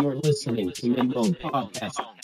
You're listening to Mid-Mode Podcast.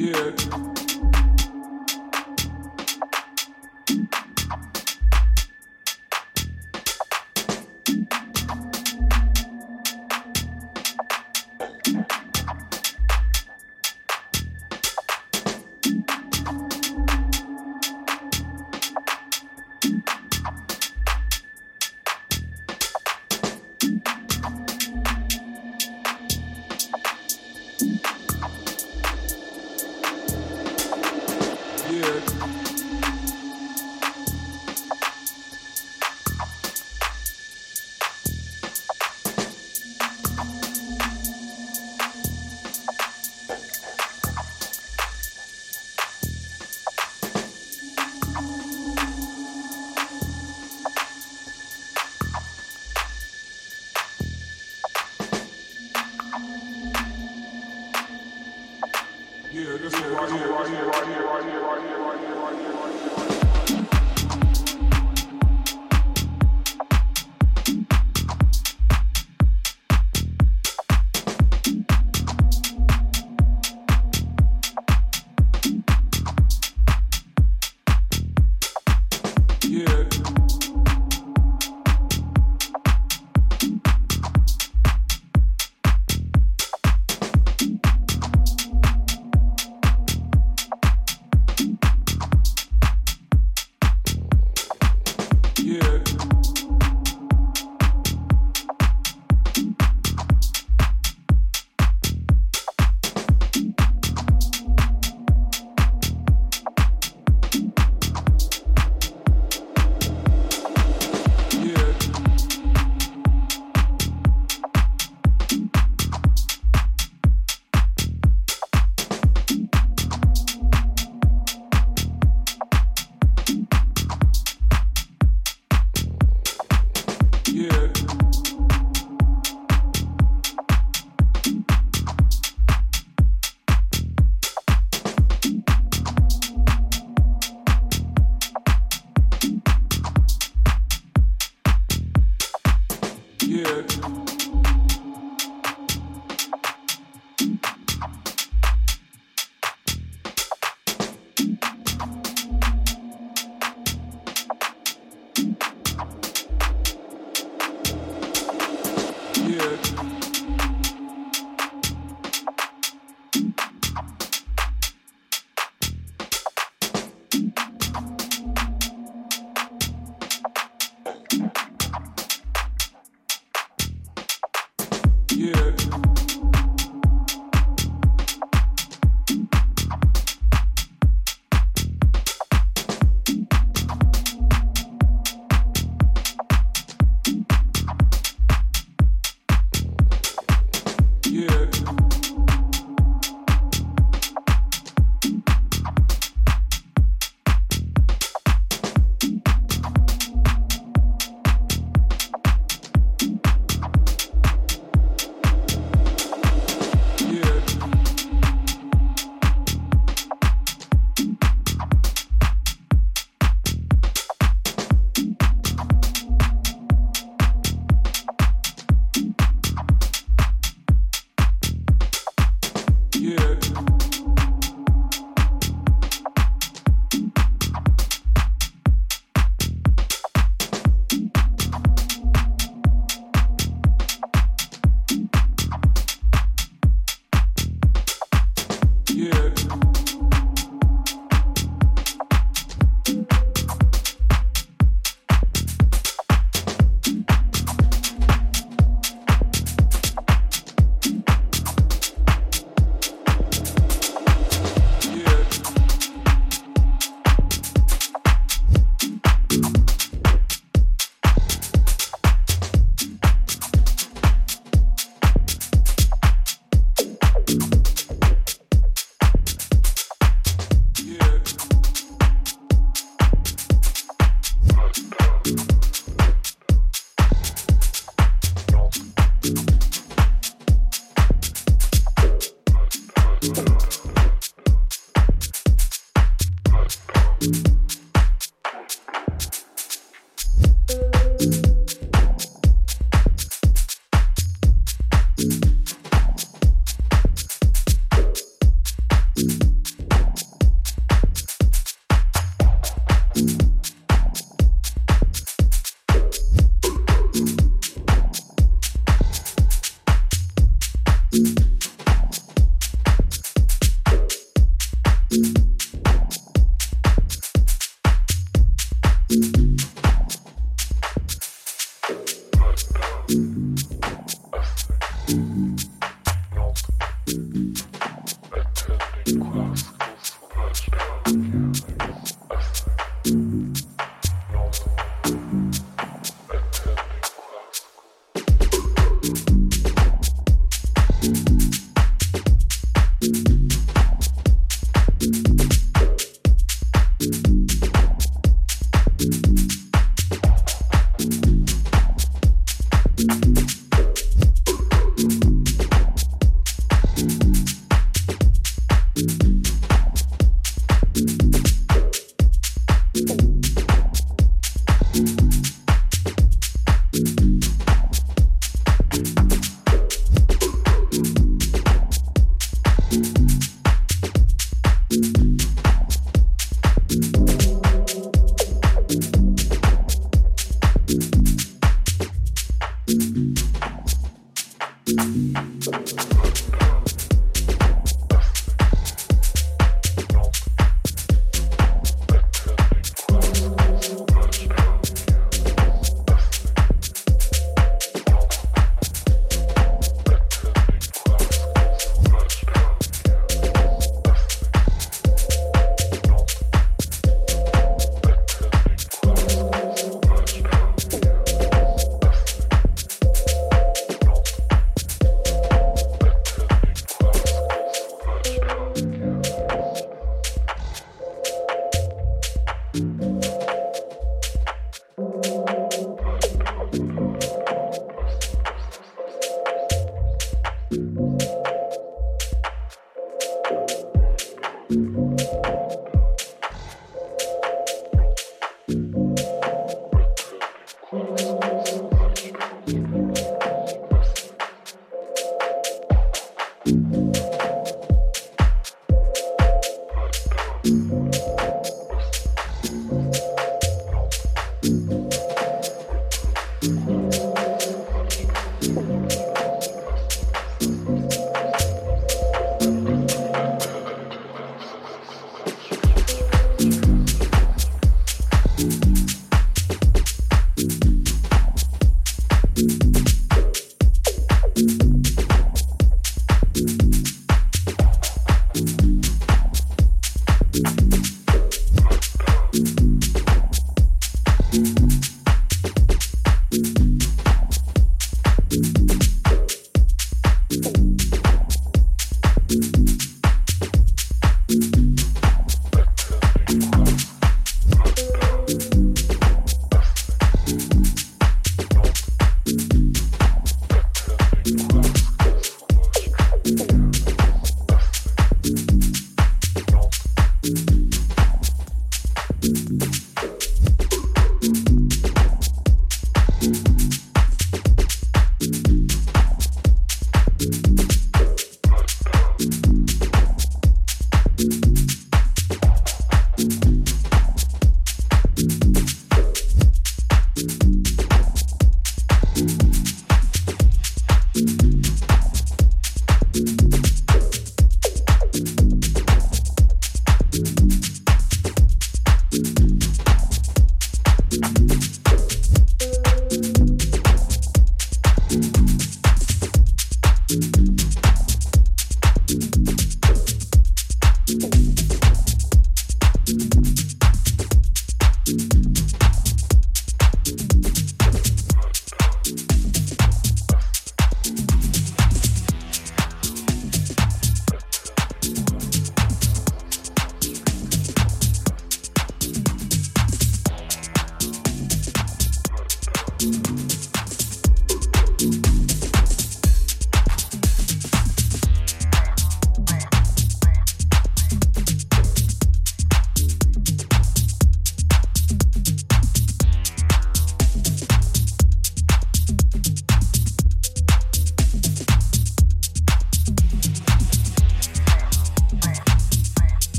Yeah.